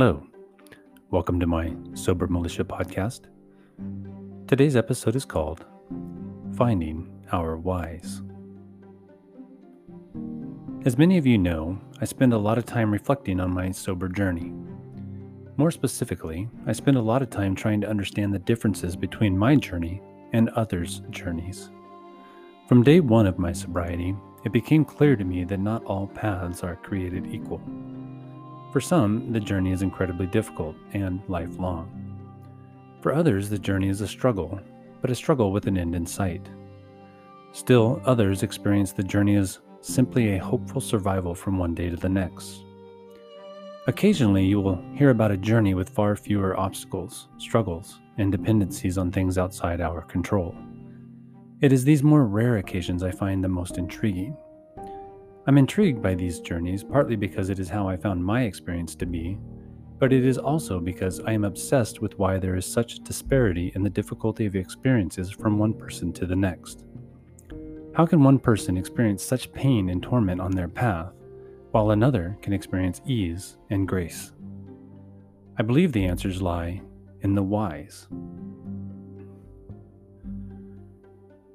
Hello, welcome to my Sober Militia podcast. Today's episode is called Finding Our Whys. As many of you know, I spend a lot of time reflecting on my sober journey. More specifically, I spend a lot of time trying to understand the differences between my journey and others' journeys. From day one of my sobriety, it became clear to me that not all paths are created equal. For some, the journey is incredibly difficult and lifelong. For others, the journey is a struggle, but a struggle with an end in sight. Still, others experience the journey as simply a hopeful survival from one day to the next. Occasionally, you will hear about a journey with far fewer obstacles, struggles, and dependencies on things outside our control. It is these more rare occasions I find the most intriguing. I'm intrigued by these journeys partly because it is how I found my experience to be, but it is also because I am obsessed with why there is such disparity in the difficulty of experiences from one person to the next. How can one person experience such pain and torment on their path, while another can experience ease and grace? I believe the answers lie in the whys.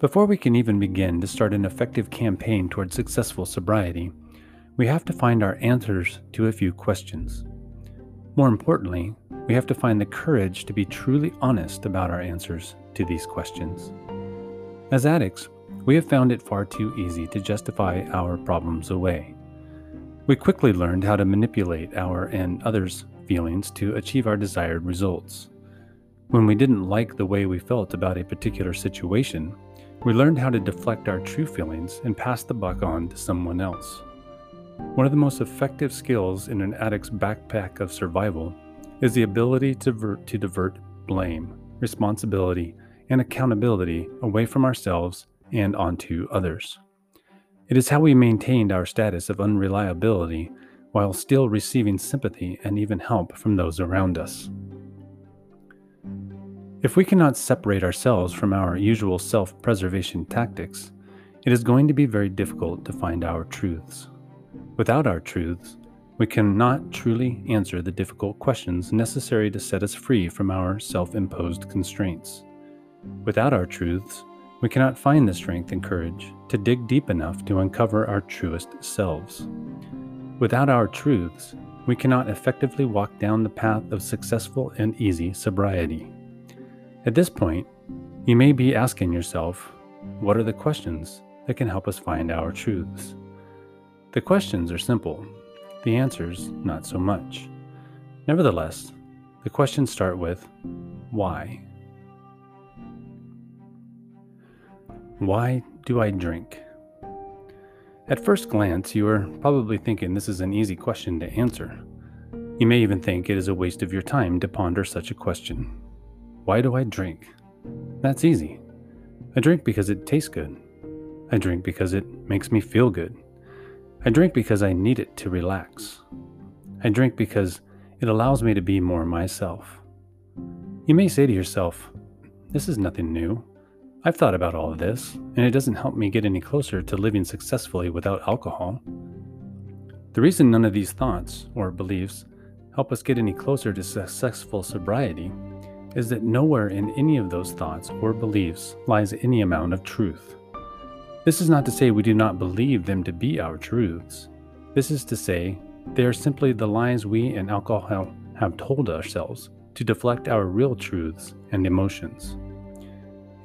Before we can even begin to start an effective campaign towards successful sobriety, we have to find our answers to a few questions. More importantly, we have to find the courage to be truly honest about our answers to these questions. As addicts, we have found it far too easy to justify our problems away. We quickly learned how to manipulate our and others' feelings to achieve our desired results. When we didn't like the way we felt about a particular situation, we learned how to deflect our true feelings and pass the buck on to someone else. One of the most effective skills in an addict's backpack of survival is the ability to divert, to divert blame, responsibility, and accountability away from ourselves and onto others. It is how we maintained our status of unreliability while still receiving sympathy and even help from those around us. If we cannot separate ourselves from our usual self preservation tactics, it is going to be very difficult to find our truths. Without our truths, we cannot truly answer the difficult questions necessary to set us free from our self imposed constraints. Without our truths, we cannot find the strength and courage to dig deep enough to uncover our truest selves. Without our truths, we cannot effectively walk down the path of successful and easy sobriety. At this point, you may be asking yourself, what are the questions that can help us find our truths? The questions are simple, the answers not so much. Nevertheless, the questions start with why? Why do I drink? At first glance, you are probably thinking this is an easy question to answer. You may even think it is a waste of your time to ponder such a question. Why do I drink? That's easy. I drink because it tastes good. I drink because it makes me feel good. I drink because I need it to relax. I drink because it allows me to be more myself. You may say to yourself, This is nothing new. I've thought about all of this, and it doesn't help me get any closer to living successfully without alcohol. The reason none of these thoughts or beliefs help us get any closer to successful sobriety is that nowhere in any of those thoughts or beliefs lies any amount of truth. This is not to say we do not believe them to be our truths. This is to say they are simply the lies we and alcohol have told ourselves to deflect our real truths and emotions.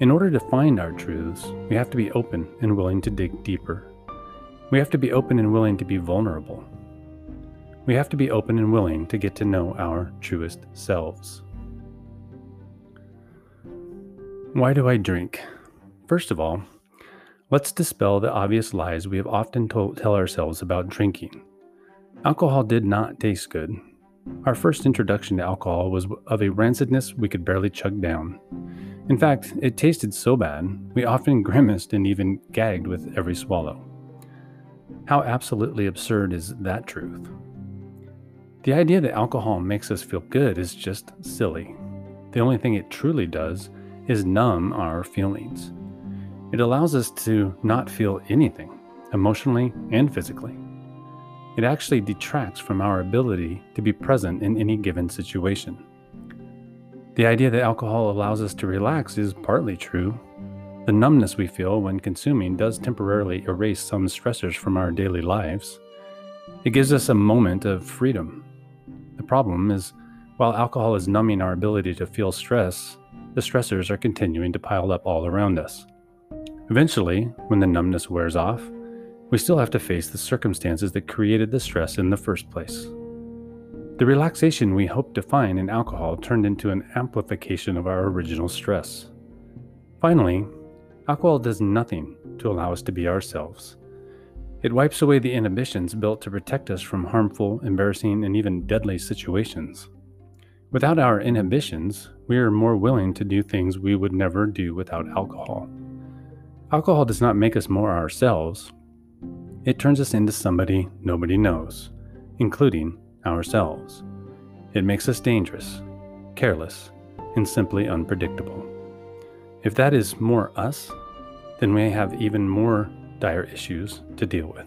In order to find our truths, we have to be open and willing to dig deeper. We have to be open and willing to be vulnerable. We have to be open and willing to get to know our truest selves. Why do I drink? First of all, let's dispel the obvious lies we have often told, tell ourselves about drinking. Alcohol did not taste good. Our first introduction to alcohol was of a rancidness we could barely chug down. In fact, it tasted so bad, we often grimaced and even gagged with every swallow. How absolutely absurd is that truth? The idea that alcohol makes us feel good is just silly. The only thing it truly does is numb our feelings. It allows us to not feel anything, emotionally and physically. it actually detracts from our ability to be present in any given situation. The idea that alcohol allows us to relax is partly true. The numbness we feel when consuming does temporarily erase some stressors from our daily lives. It gives us a moment of freedom. The problem is, while alcohol is numbing our ability to feel stress, the stressors are continuing to pile up all around us. Eventually, when the numbness wears off, we still have to face the circumstances that created the stress in the first place. The relaxation we hoped to find in alcohol turned into an amplification of our original stress. Finally, alcohol does nothing to allow us to be ourselves. It wipes away the inhibitions built to protect us from harmful, embarrassing, and even deadly situations. Without our inhibitions, we are more willing to do things we would never do without alcohol. Alcohol does not make us more ourselves, it turns us into somebody nobody knows, including ourselves. It makes us dangerous, careless, and simply unpredictable. If that is more us, then we have even more dire issues to deal with.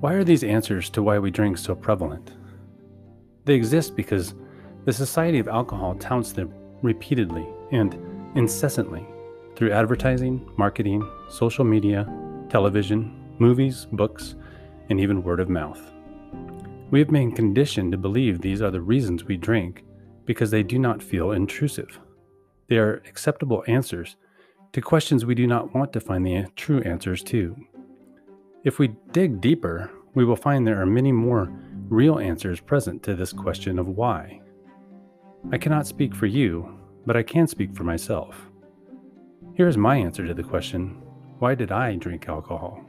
Why are these answers to why we drink so prevalent? They exist because the Society of Alcohol touts them repeatedly and incessantly through advertising, marketing, social media, television, movies, books, and even word of mouth. We have been conditioned to believe these are the reasons we drink because they do not feel intrusive. They are acceptable answers to questions we do not want to find the true answers to. If we dig deeper, we will find there are many more real answers present to this question of why. I cannot speak for you, but I can speak for myself. Here is my answer to the question why did I drink alcohol?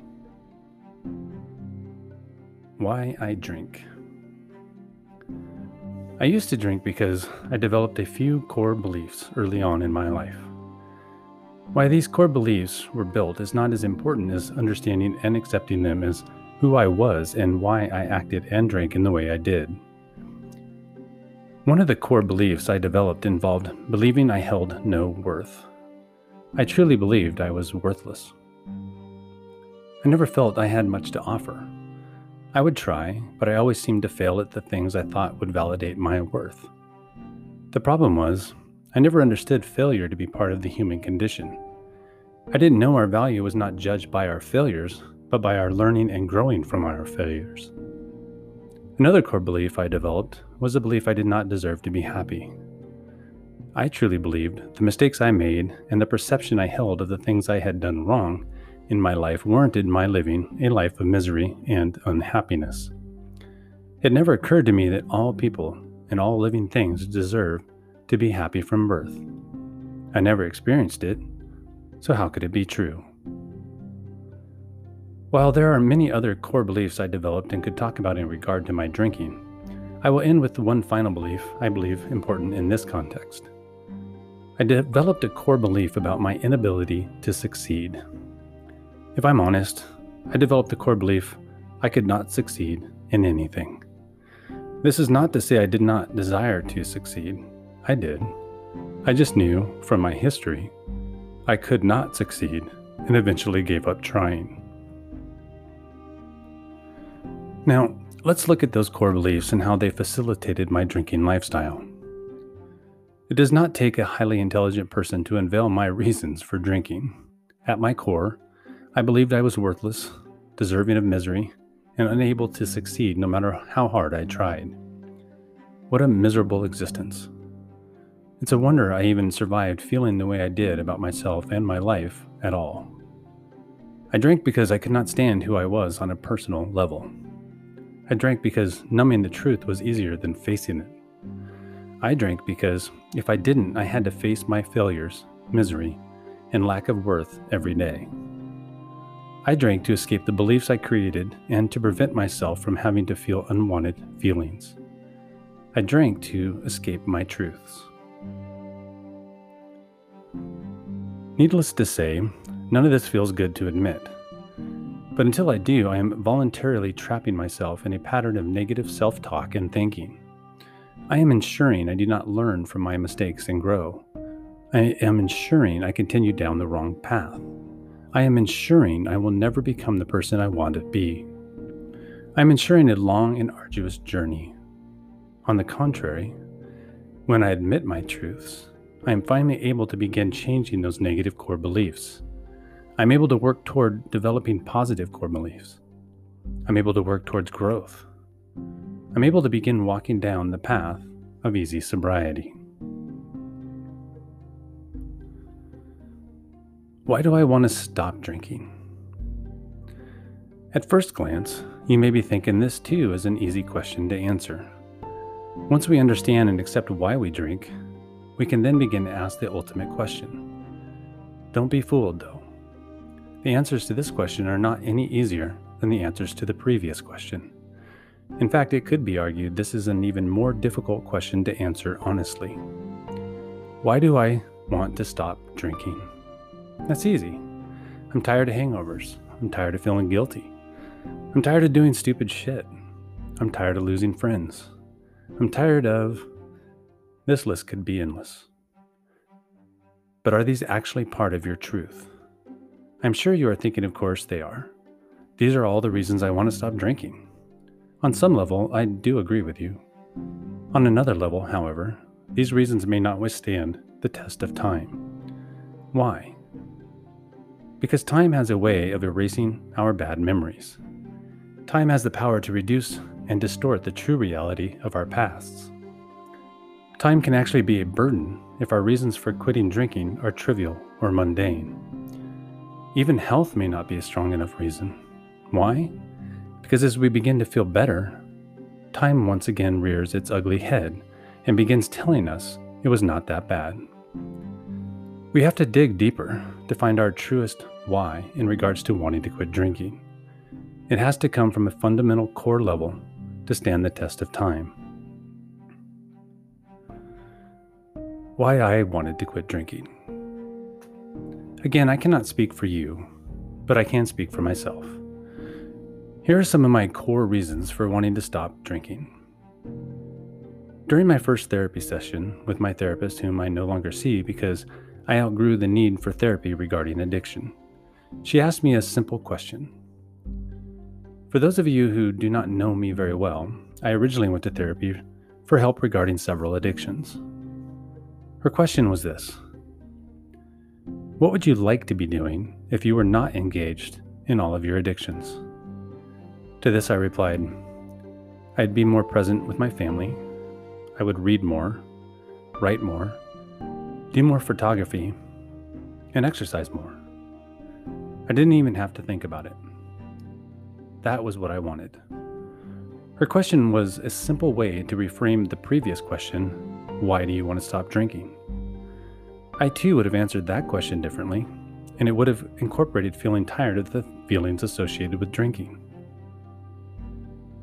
Why I drink. I used to drink because I developed a few core beliefs early on in my life. Why these core beliefs were built is not as important as understanding and accepting them as who I was and why I acted and drank in the way I did. One of the core beliefs I developed involved believing I held no worth. I truly believed I was worthless. I never felt I had much to offer. I would try, but I always seemed to fail at the things I thought would validate my worth. The problem was, I never understood failure to be part of the human condition. I didn't know our value was not judged by our failures, but by our learning and growing from our failures. Another core belief I developed was the belief I did not deserve to be happy. I truly believed the mistakes I made and the perception I held of the things I had done wrong in my life warranted my living a life of misery and unhappiness. It never occurred to me that all people and all living things deserve to be happy from birth. I never experienced it, so how could it be true? While there are many other core beliefs I developed and could talk about in regard to my drinking, I will end with one final belief I believe important in this context. I developed a core belief about my inability to succeed. If I'm honest, I developed a core belief I could not succeed in anything. This is not to say I did not desire to succeed. I did. I just knew from my history I could not succeed and eventually gave up trying. Now, let's look at those core beliefs and how they facilitated my drinking lifestyle. It does not take a highly intelligent person to unveil my reasons for drinking. At my core, I believed I was worthless, deserving of misery, and unable to succeed no matter how hard I tried. What a miserable existence. It's a wonder I even survived feeling the way I did about myself and my life at all. I drank because I could not stand who I was on a personal level. I drank because numbing the truth was easier than facing it. I drank because if I didn't, I had to face my failures, misery, and lack of worth every day. I drank to escape the beliefs I created and to prevent myself from having to feel unwanted feelings. I drank to escape my truths. Needless to say, none of this feels good to admit. But until I do, I am voluntarily trapping myself in a pattern of negative self talk and thinking. I am ensuring I do not learn from my mistakes and grow. I am ensuring I continue down the wrong path. I am ensuring I will never become the person I want to be. I'm ensuring a long and arduous journey. On the contrary, when I admit my truths, I am finally able to begin changing those negative core beliefs. I'm able to work toward developing positive core beliefs. I'm able to work towards growth. I'm able to begin walking down the path of easy sobriety. Why do I want to stop drinking? At first glance, you may be thinking this too is an easy question to answer. Once we understand and accept why we drink, we can then begin to ask the ultimate question. Don't be fooled, though. The answers to this question are not any easier than the answers to the previous question. In fact, it could be argued this is an even more difficult question to answer honestly. Why do I want to stop drinking? That's easy. I'm tired of hangovers. I'm tired of feeling guilty. I'm tired of doing stupid shit. I'm tired of losing friends. I'm tired of. This list could be endless. But are these actually part of your truth? I'm sure you are thinking, of course, they are. These are all the reasons I want to stop drinking. On some level, I do agree with you. On another level, however, these reasons may not withstand the test of time. Why? Because time has a way of erasing our bad memories. Time has the power to reduce and distort the true reality of our pasts. Time can actually be a burden if our reasons for quitting drinking are trivial or mundane. Even health may not be a strong enough reason. Why? Because as we begin to feel better, time once again rears its ugly head and begins telling us it was not that bad. We have to dig deeper to find our truest why in regards to wanting to quit drinking. It has to come from a fundamental core level to stand the test of time. Why I wanted to quit drinking. Again, I cannot speak for you, but I can speak for myself. Here are some of my core reasons for wanting to stop drinking. During my first therapy session with my therapist, whom I no longer see because I outgrew the need for therapy regarding addiction, she asked me a simple question. For those of you who do not know me very well, I originally went to therapy for help regarding several addictions. Her question was this What would you like to be doing if you were not engaged in all of your addictions? To this I replied, I'd be more present with my family. I would read more, write more, do more photography, and exercise more. I didn't even have to think about it. That was what I wanted. Her question was a simple way to reframe the previous question why do you want to stop drinking? I too would have answered that question differently, and it would have incorporated feeling tired of the feelings associated with drinking.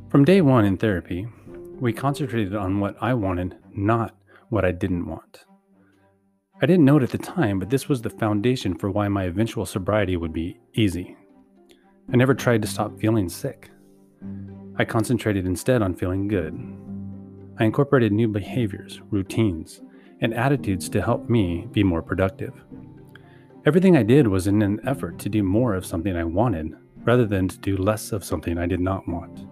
From day one in therapy, we concentrated on what I wanted, not what I didn't want. I didn't know it at the time, but this was the foundation for why my eventual sobriety would be easy. I never tried to stop feeling sick. I concentrated instead on feeling good. I incorporated new behaviors, routines, and attitudes to help me be more productive. Everything I did was in an effort to do more of something I wanted rather than to do less of something I did not want.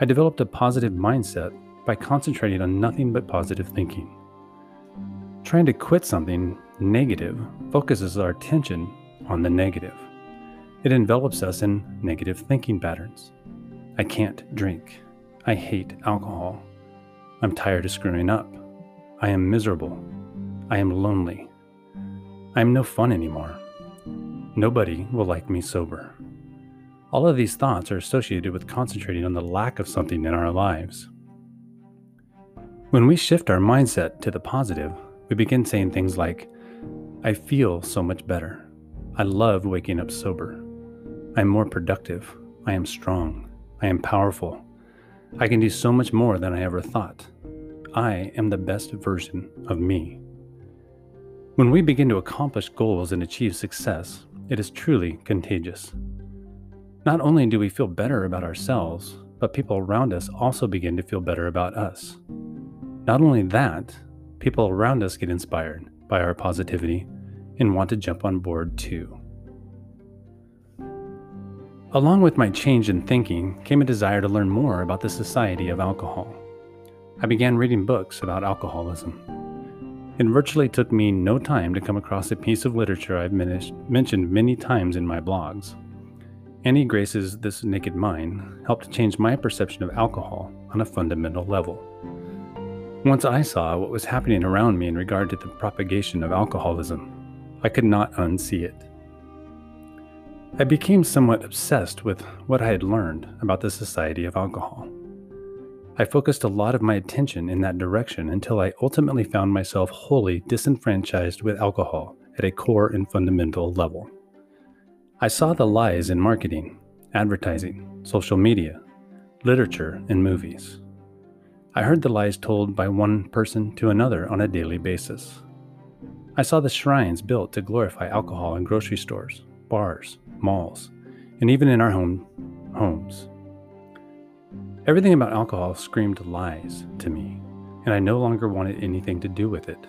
I developed a positive mindset by concentrating on nothing but positive thinking. Trying to quit something negative focuses our attention on the negative. It envelops us in negative thinking patterns. I can't drink. I hate alcohol. I'm tired of screwing up. I am miserable. I am lonely. I am no fun anymore. Nobody will like me sober. All of these thoughts are associated with concentrating on the lack of something in our lives. When we shift our mindset to the positive, we begin saying things like, I feel so much better. I love waking up sober. I am more productive. I am strong. I am powerful. I can do so much more than I ever thought. I am the best version of me. When we begin to accomplish goals and achieve success, it is truly contagious. Not only do we feel better about ourselves, but people around us also begin to feel better about us. Not only that, people around us get inspired by our positivity and want to jump on board too. Along with my change in thinking came a desire to learn more about the society of alcohol. I began reading books about alcoholism. It virtually took me no time to come across a piece of literature I've mentioned many times in my blogs. Annie Grace's This Naked Mind helped change my perception of alcohol on a fundamental level. Once I saw what was happening around me in regard to the propagation of alcoholism, I could not unsee it. I became somewhat obsessed with what I had learned about the society of alcohol. I focused a lot of my attention in that direction until I ultimately found myself wholly disenfranchised with alcohol at a core and fundamental level. I saw the lies in marketing, advertising, social media, literature, and movies. I heard the lies told by one person to another on a daily basis. I saw the shrines built to glorify alcohol in grocery stores, bars, malls, and even in our home homes. Everything about alcohol screamed lies to me, and I no longer wanted anything to do with it.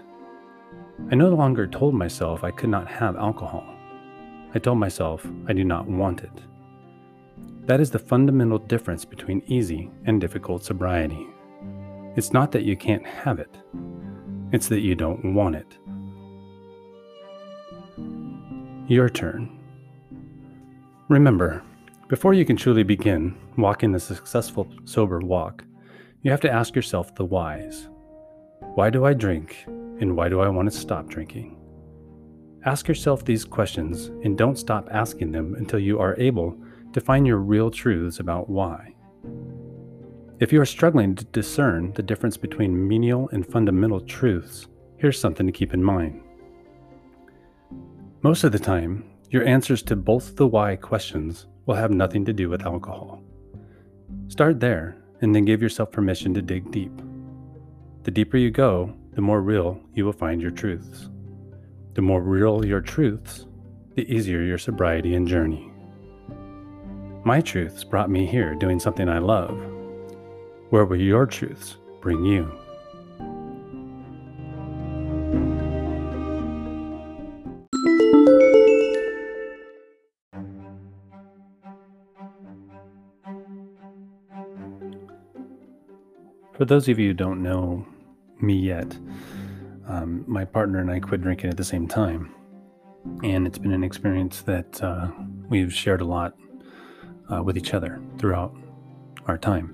I no longer told myself I could not have alcohol. I told myself I do not want it. That is the fundamental difference between easy and difficult sobriety. It's not that you can't have it, it's that you don't want it. Your turn. Remember, before you can truly begin walking the successful sober walk, you have to ask yourself the whys. Why do I drink, and why do I want to stop drinking? Ask yourself these questions and don't stop asking them until you are able to find your real truths about why. If you are struggling to discern the difference between menial and fundamental truths, here's something to keep in mind. Most of the time, your answers to both the why questions will have nothing to do with alcohol. Start there and then give yourself permission to dig deep. The deeper you go, the more real you will find your truths. The more real your truths, the easier your sobriety and journey. My truths brought me here doing something I love. Where will your truths bring you? For those of you who don't know me yet, um, my partner and I quit drinking at the same time. And it's been an experience that uh, we've shared a lot uh, with each other throughout our time.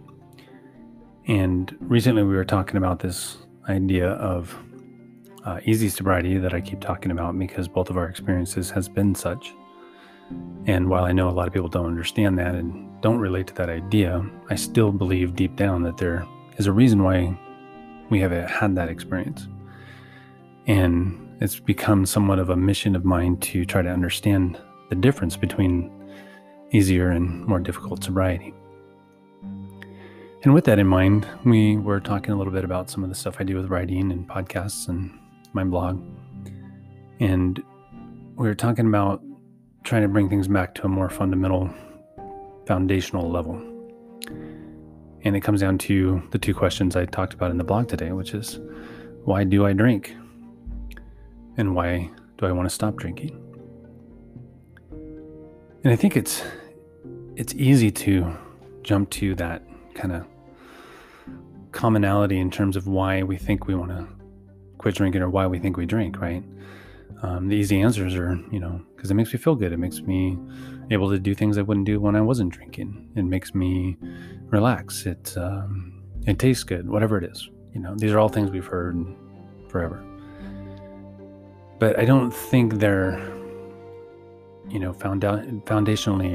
And recently we were talking about this idea of uh, easy sobriety that I keep talking about because both of our experiences has been such. And while I know a lot of people don't understand that and don't relate to that idea, I still believe deep down that there is a reason why we have had that experience. And it's become somewhat of a mission of mine to try to understand the difference between easier and more difficult sobriety. And with that in mind, we were talking a little bit about some of the stuff I do with writing and podcasts and my blog. And we were talking about trying to bring things back to a more fundamental, foundational level. And it comes down to the two questions I talked about in the blog today, which is why do I drink? And why do I want to stop drinking? And I think it's it's easy to jump to that kind of commonality in terms of why we think we want to quit drinking or why we think we drink, right? Um, the easy answers are, you know, because it makes me feel good. It makes me able to do things I wouldn't do when I wasn't drinking. It makes me relax. It um, it tastes good. Whatever it is, you know, these are all things we've heard forever. But I don't think they're, you know, found out foundationally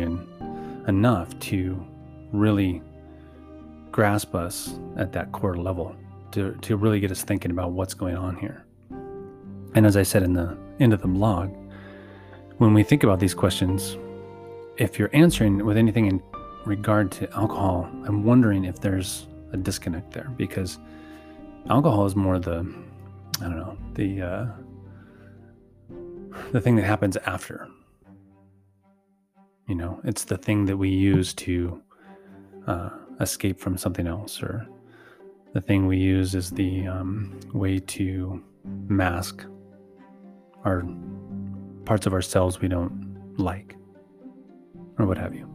enough to really grasp us at that core level to, to really get us thinking about what's going on here. And as I said in the end of the blog, when we think about these questions, if you're answering with anything in regard to alcohol, I'm wondering if there's a disconnect there because alcohol is more the, I don't know, the uh, the thing that happens after. You know, it's the thing that we use to uh, escape from something else, or the thing we use is the um, way to mask our parts of ourselves we don't like, or what have you.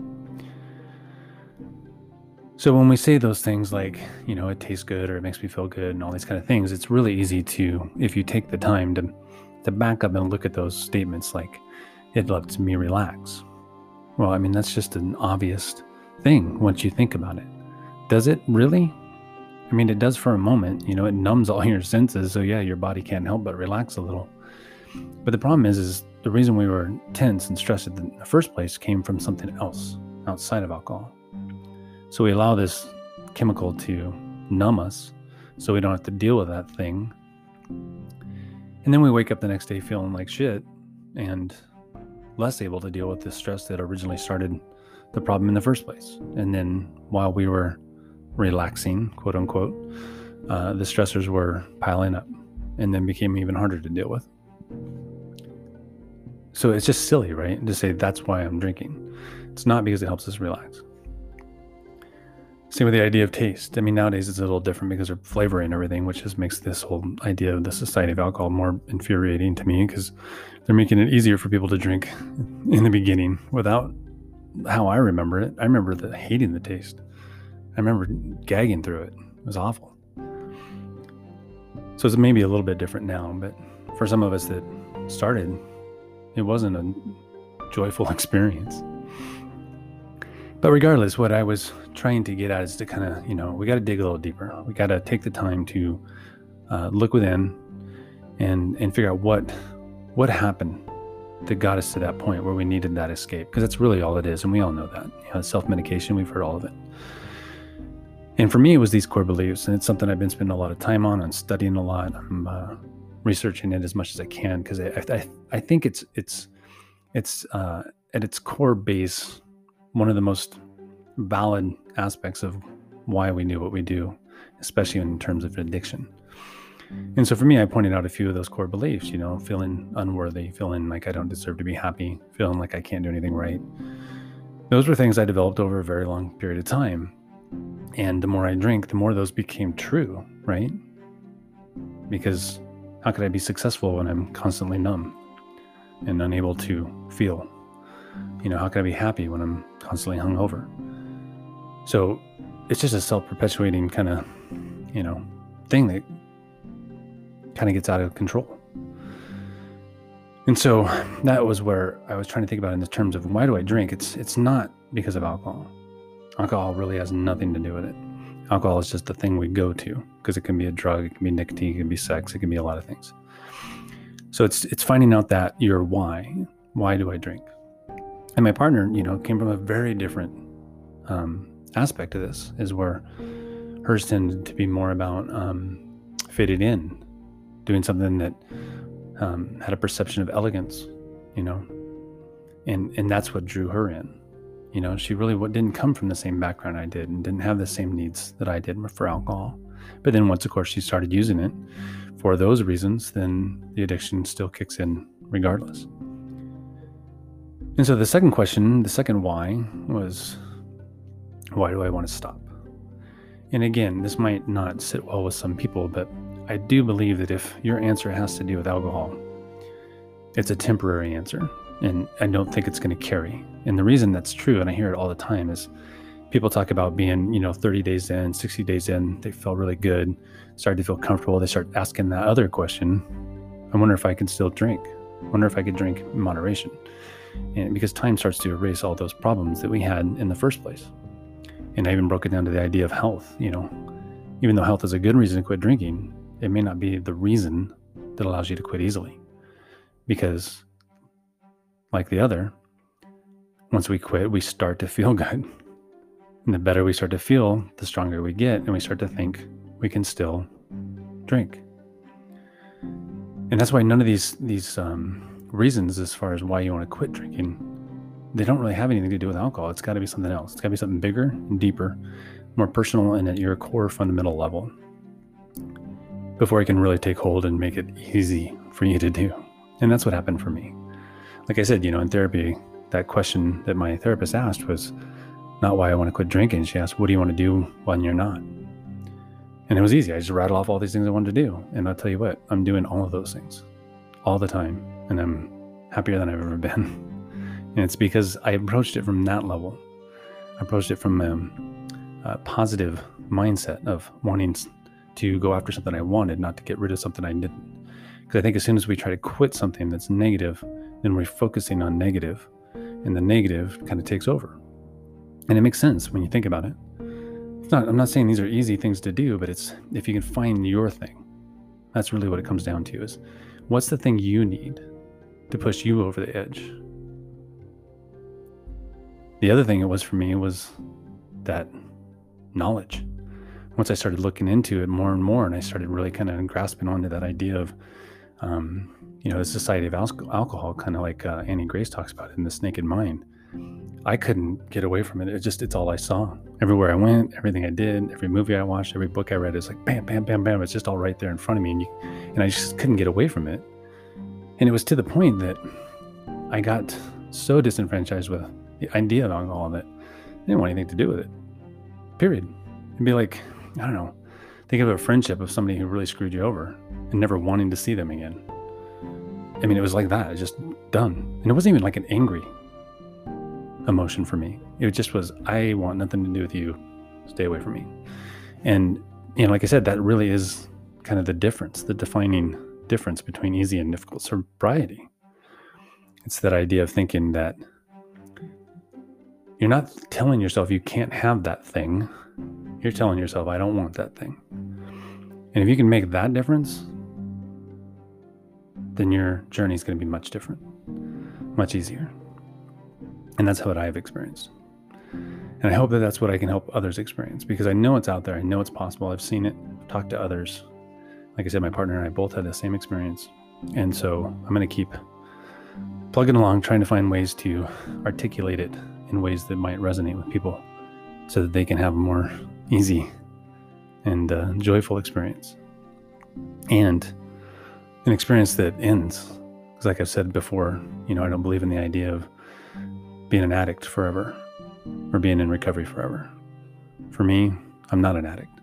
So when we say those things like, you know, it tastes good or it makes me feel good and all these kind of things, it's really easy to, if you take the time to, to back up and look at those statements like, it lets me relax. Well, I mean, that's just an obvious thing once you think about it. Does it really? I mean, it does for a moment. You know, it numbs all your senses. So yeah, your body can't help but relax a little. But the problem is, is the reason we were tense and stressed in the first place came from something else outside of alcohol. So we allow this chemical to numb us so we don't have to deal with that thing. And then we wake up the next day feeling like shit and less able to deal with the stress that originally started the problem in the first place. And then while we were relaxing, quote unquote, uh, the stressors were piling up and then became even harder to deal with. So it's just silly, right? To say that's why I'm drinking. It's not because it helps us relax. Same with the idea of taste. I mean, nowadays it's a little different because they're flavoring everything, which just makes this whole idea of the society of alcohol more infuriating to me because they're making it easier for people to drink in the beginning without how I remember it. I remember the hating the taste. I remember gagging through it. It was awful. So it's maybe a little bit different now, but for some of us that started, it wasn't a joyful experience. But regardless, what I was trying to get at is to kind of, you know, we got to dig a little deeper. We got to take the time to uh, look within and and figure out what what happened that got us to that point where we needed that escape because that's really all it is and we all know that you know, self-medication we've heard all of it and for me it was these core beliefs and it's something i've been spending a lot of time on and studying a lot i'm uh, researching it as much as i can because I, I, I think it's it's it's uh, at its core base one of the most valid aspects of why we do what we do, especially in terms of addiction. And so for me, I pointed out a few of those core beliefs, you know, feeling unworthy, feeling like I don't deserve to be happy, feeling like I can't do anything right. Those were things I developed over a very long period of time. And the more I drink, the more those became true, right? Because how could I be successful when I'm constantly numb and unable to feel? You know, how can I be happy when I'm constantly hungover? So it's just a self perpetuating kind of, you know, thing that kind of gets out of control. And so that was where I was trying to think about in the terms of why do I drink? It's it's not because of alcohol. Alcohol really has nothing to do with it. Alcohol is just the thing we go to because it can be a drug, it can be nicotine, it can be sex, it can be a lot of things. So it's it's finding out that your why. Why do I drink? And my partner, you know, came from a very different um, aspect of this is where hers tended to be more about um, fitted in, doing something that um, had a perception of elegance, you know, and and that's what drew her in. You know, she really didn't come from the same background I did and didn't have the same needs that I did for alcohol. But then once, of course, she started using it for those reasons, then the addiction still kicks in regardless. And so the second question, the second why, was why do I want to stop? And again, this might not sit well with some people, but I do believe that if your answer has to do with alcohol, it's a temporary answer. And I don't think it's going to carry. And the reason that's true, and I hear it all the time, is people talk about being, you know, 30 days in, 60 days in, they felt really good, started to feel comfortable. They start asking that other question I wonder if I can still drink. I wonder if I could drink in moderation. And because time starts to erase all those problems that we had in the first place. And I even broke it down to the idea of health. You know, even though health is a good reason to quit drinking, it may not be the reason that allows you to quit easily. Because, like the other, once we quit, we start to feel good. And the better we start to feel, the stronger we get, and we start to think we can still drink. And that's why none of these these um, reasons, as far as why you want to quit drinking, they don't really have anything to do with alcohol. It's got to be something else. It's got to be something bigger and deeper, more personal, and at your core fundamental level before it can really take hold and make it easy for you to do. And that's what happened for me. Like I said, you know, in therapy, that question that my therapist asked was not why I want to quit drinking. She asked, What do you want to do when you're not? And it was easy. I just rattled off all these things I wanted to do. And I'll tell you what, I'm doing all of those things all the time. And I'm happier than I've ever been. And it's because I approached it from that level. I approached it from um, uh, positive mindset of wanting to go after something I wanted, not to get rid of something I didn't. Because I think as soon as we try to quit something that's negative, then we're focusing on negative, and the negative kind of takes over. And it makes sense when you think about it. It's not, I'm not saying these are easy things to do, but it's if you can find your thing, that's really what it comes down to is what's the thing you need to push you over the edge? The other thing it was for me was that knowledge. Once I started looking into it more and more, and I started really kind of grasping onto that idea of, um, you know, the society of alcohol, kind of like uh, Annie Grace talks about in The Naked Mind. I couldn't get away from it. It just, it's all I saw. Everywhere I went, everything I did, every movie I watched, every book I read, it's like bam, bam, bam, bam. It's just all right there in front of me. And, you, and I just couldn't get away from it. And it was to the point that I got so disenfranchised with the idea of alcohol that I didn't want anything to do with it. Period. It'd be like, I don't know, think of a friendship of somebody who really screwed you over and never wanting to see them again. I mean, it was like that. Just done. And it wasn't even like an angry emotion for me. It just was, I want nothing to do with you. Stay away from me. And, you know, like I said, that really is kind of the difference, the defining difference between easy and difficult sobriety. It's that idea of thinking that you're not telling yourself you can't have that thing. You're telling yourself, I don't want that thing. And if you can make that difference, then your journey is going to be much different, much easier. And that's what I've experienced. And I hope that that's what I can help others experience because I know it's out there. I know it's possible. I've seen it, I've talked to others. Like I said, my partner and I both had the same experience. And so I'm going to keep plugging along, trying to find ways to articulate it in ways that might resonate with people so that they can have a more easy and uh, joyful experience and an experience that ends. Because like i've said before you know i don't believe in the idea of being an addict forever or being in recovery forever. For me i'm not an addict.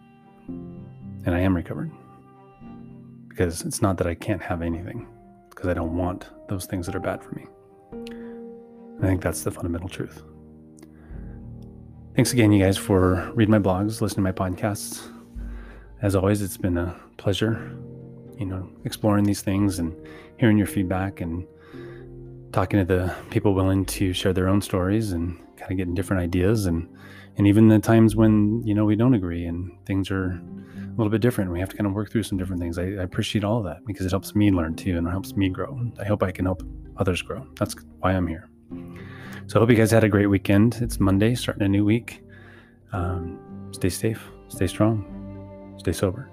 And i am recovered. Because it's not that i can't have anything because i don't want those things that are bad for me. I think that's the fundamental truth. Thanks again, you guys, for reading my blogs, listening to my podcasts. As always, it's been a pleasure, you know, exploring these things and hearing your feedback and talking to the people willing to share their own stories and kind of getting different ideas and and even the times when you know we don't agree and things are a little bit different we have to kind of work through some different things I, I appreciate all of that because it helps me learn too and it helps me grow i hope i can help others grow that's why i'm here so I hope you guys had a great weekend. It's Monday, starting a new week. Um, stay safe, stay strong, stay sober.